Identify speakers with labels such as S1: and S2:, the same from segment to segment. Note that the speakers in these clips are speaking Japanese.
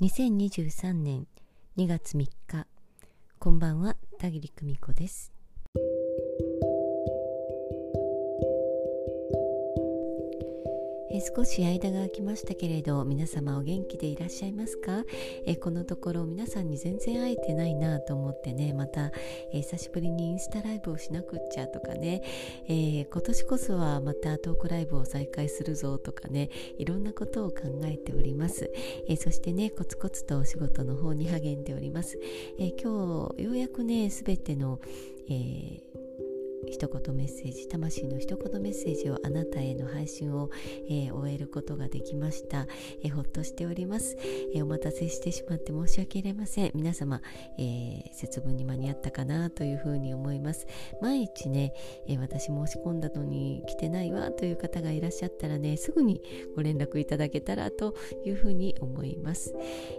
S1: 2023年2月3日こんばんは田切久美子です。少し間が空きましたけれど皆様お元気でいらっしゃいますか？えこのところ皆さんに全然会えてないなと思ってねまた、え久しぶりにインスタライブをしなくっちゃとかね、えー、今年こそはまたトークライブを再開するぞとかねいろんなことを考えております、えそしてねコツコツとお仕事の方に励んでおります、え今日ようやくねすべての、えー一言メッセージ魂の一言メッセージをあなたへの配信を、えー、終えることができました、えー、ほっとしております、えー、お待たせしてしまって申し訳ありません。皆様、え節分に間に合ったかなというふうに思います。毎日ね、え私申し込んだのに来てないわという方がいらっしゃったらねすぐにご連絡いただけたらというふうに思います、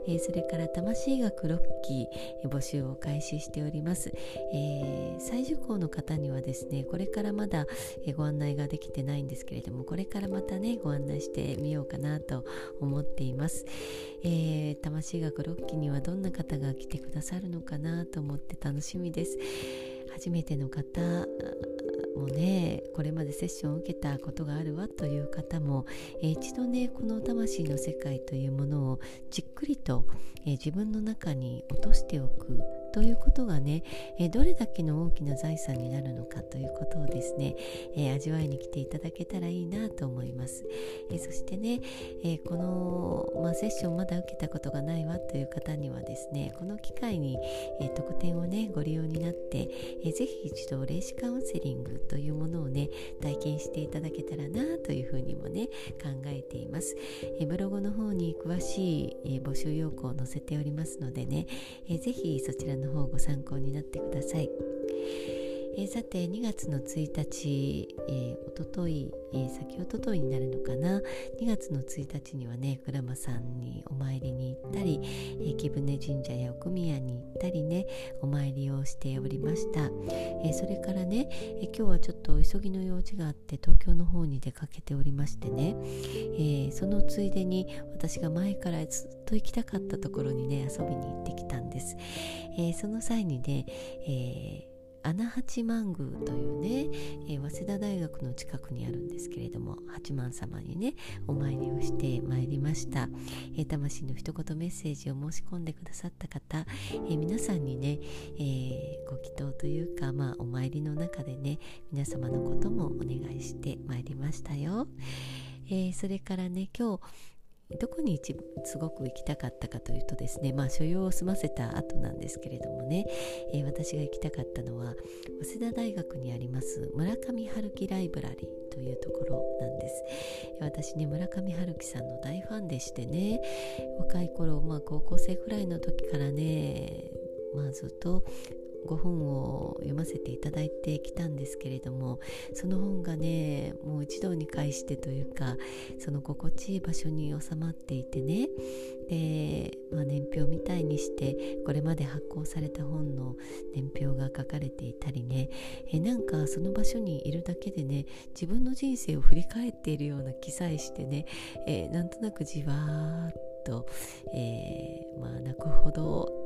S1: えそれから魂学6期、え募集を開始しております、え再受講の方にはですですね。これからまだご案内ができてないんですけれどもこれからまたねご案内してみようかなと思っています、えー、魂学6期にはどんな方が来てくださるのかなと思って楽しみです。初めての方もねこれまでセッションを受けたことがあるわという方も、えー、一度ねこの魂の世界というものをじっくりと、えー、自分の中に落としておくということがね、えどれだけの大きな財産になるのかということをですね、え味わいに来ていただけたらいいなと思います。えそしてね、えこの、まあ、セッションまだ受けたことがないわという方にはですね、この機会に、え特典をね、ご利用になって、えー、ぜひ一度霊視カウンセリングというものをね、体験していただけたらなというふうにもね、考えています。えブログの方に詳しい、え募集要項を載せておりますのでね、えぜひそちらのの方ご参考になってください。えー、さて2月の1日、えー、おととい、えー、先おとといになるのかな。2月の1日にはね鞍馬さんにお参りに行ったり、えー、木舟神社や奥宮に行ったりねお参りをしておりました、え、それからね、え、今日はちょっと急ぎの用事があって東京の方に出かけておりましてね、え、そのついでに私が前からずっと行きたかったところにね遊びに行ってきたんです、え、その際にね、え穴八幡宮というね、えー、早稲田大学の近くにあるんですけれども八幡様にねお参りをしてまいりました、えー、魂の一言メッセージを申し込んでくださった方、え、皆さんにね、えご祈祷というか、まあ、お参りの中でね皆様のこともお願いしてまいりましたよ、えそれからね今日どこに一すごく行きたかったかというとですねまあ所用を済ませた後なんですけれどもね、えー、私が行きたかったのは早稲田大学にあります村上春樹ライブラリーというところなんです。私ね村上春樹さんの大ファンでしてね若い頃まあ高校生くらいの時からねまあずっとご本を読ませていただいてきたんですけれどもその本がねもう一堂に会してというかその心地いい場所に収まっていてね。で、まあ、年表みたいにしてこれまで発行された本の年表が書かれていたりね。えなんかその場所にいるだけでね自分の人生を振り返っているような気さえしてね、えー、なんとなくじわーっと、えー、まあ泣くほど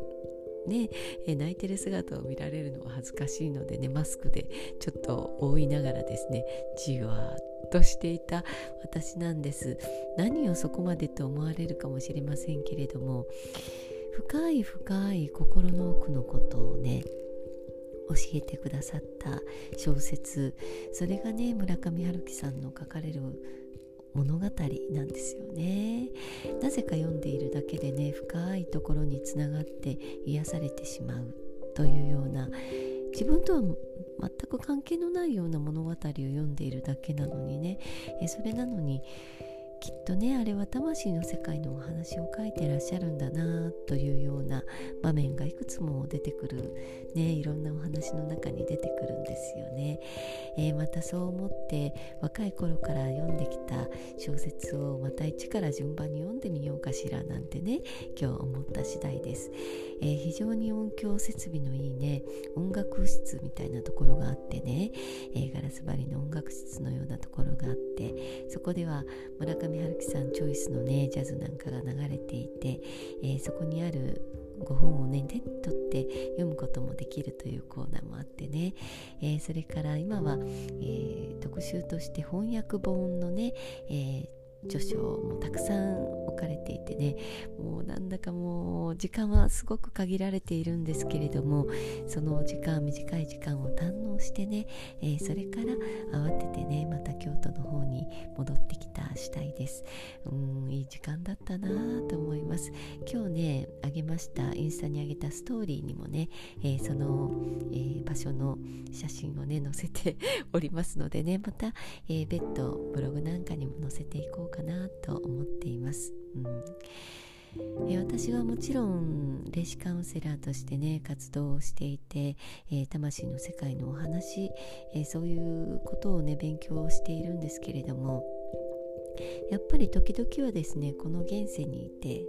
S1: ね、え泣いてる姿を見られるのは恥ずかしいのでねマスクでちょっと覆いながらですねじわっとしていた私なんです。何をそこまでと思われるかもしれませんけれども深い深い心の奥のことをね教えてくださった小説それがね村上春樹さんの書かれる物語なんですよね。なぜか読んでいるだけでね深いところにつながって癒されてしまうというような自分とは全く関係のないような物語を読んでいるだけなのにね。えそれなのにきっとねあれは魂の世界のお話を書いてらっしゃるんだなというような場面がいくつも出てくる、ね、いろんなお話の中に出てくるんですよね、えー、またそう思って若い頃から読んできた小説をまた一から順番に読んでみようかしらなんてね今日思った次第です、えー、非常に音響設備のいいね音楽室みたいなところがあってね、えー、ガラス張りの音楽室のようなところがあってそこでは村上春樹さんチョイスのねジャズなんかが流れていて、えー、そこにあるご本をね手に取って読むこともできるというコーナーもあってね、えー、それから今は、えー、特集として翻訳本のね、えー著書もたくさん置かれていてねもうなんだかもう時間はすごく限られているんですけれどもその時間短い時間を堪能してね、えー、それから慌ててねまた京都の方に戻ってきた次第です。うんいい時間だったなと思います。今日ねあげましたインスタにあげたストーリーにもね、えー、その、えー、場所の写真をね載せておりますのでねまた、えー、別途ブログなんかにも載せていこうかなと思っています。うんえ私はもちろん霊視カウンセラーとしてね活動をしていて、えー、魂の世界のお話、えー、そういうことをね勉強をしているんですけれどもやっぱり時々はですねこの現世にいて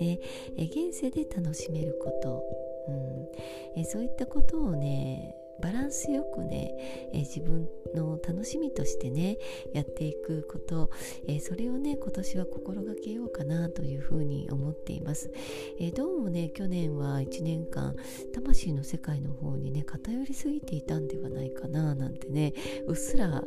S1: ね、え現世で楽しめること、うんえそういったことをねバランスよくね、えー、自分の楽しみとしてねやっていくこと、えー、それをね今年は心がけようかなというふうに思っています、えー、どうもね去年は1年間魂の世界の方にね偏りすぎていたんではないかななんてねうっすら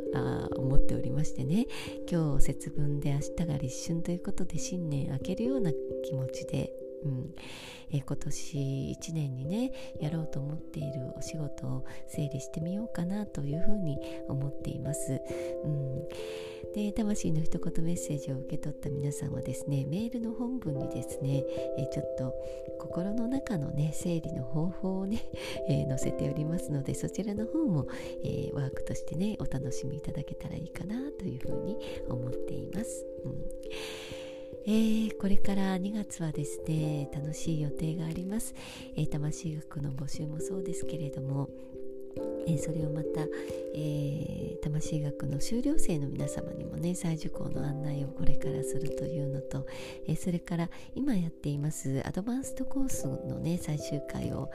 S1: 思っておりましてね。今日節分で明日が立春ということで新年明けるような気持ちでうんえ、今年1年にねやろうと思っているお仕事を整理してみようかなというふうに思っています。うんで魂の一言メッセージを受け取った皆さんはですねメールの本文にですね、え、ちょっと心の中のね整理の方法をね、えー、載せておりますのでそちらの方も、え、ワークとしてねお楽しみいただけたらいいかなというふうに思っています。うんえー、これから2月はですね楽しい予定があります、えー、魂学の募集もそうですけれどもえー、それをまた、えー、魂学の修了生の皆様にもね再受講の案内をこれからするというのと、えー、それから今やっていますアドバンストコースのね最終回を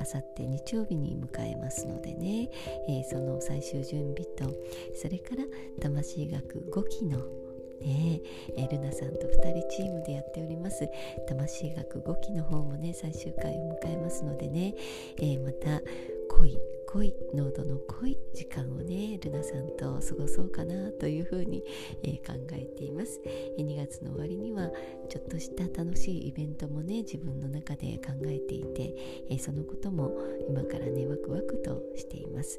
S1: あさって日曜日に迎えますのでね、えその最終準備とそれから魂学5期のね。えルナさんと2人チームでやっております。魂学5期の方もね最終回を迎えますのでね、えー、また恋濃い濃度の濃い時間をねルナさんと過ごそうかなというふうに、えー、考えています、え2月の終わりにはちょっとした楽しいイベントもね自分の中で考えていて、えー、そのことも今からねワクワクとしています、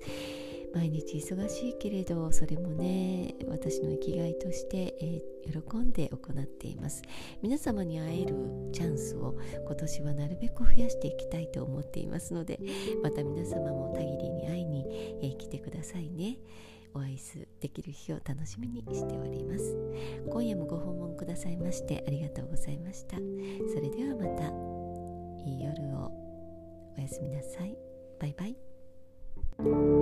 S1: 毎日忙しいけれどそれもね私の生きがいとして、えー、喜んで行っています。皆様に会えるチャンスを今年はなるべく増やしていきたいと思っていますのでまた皆様もたぎりに会いに、えー、来てくださいね。お会いできる日を楽しみにしております。今夜もご訪問くださいましてありがとうございました。それではまたいい夜を。おやすみなさい。バイバイ。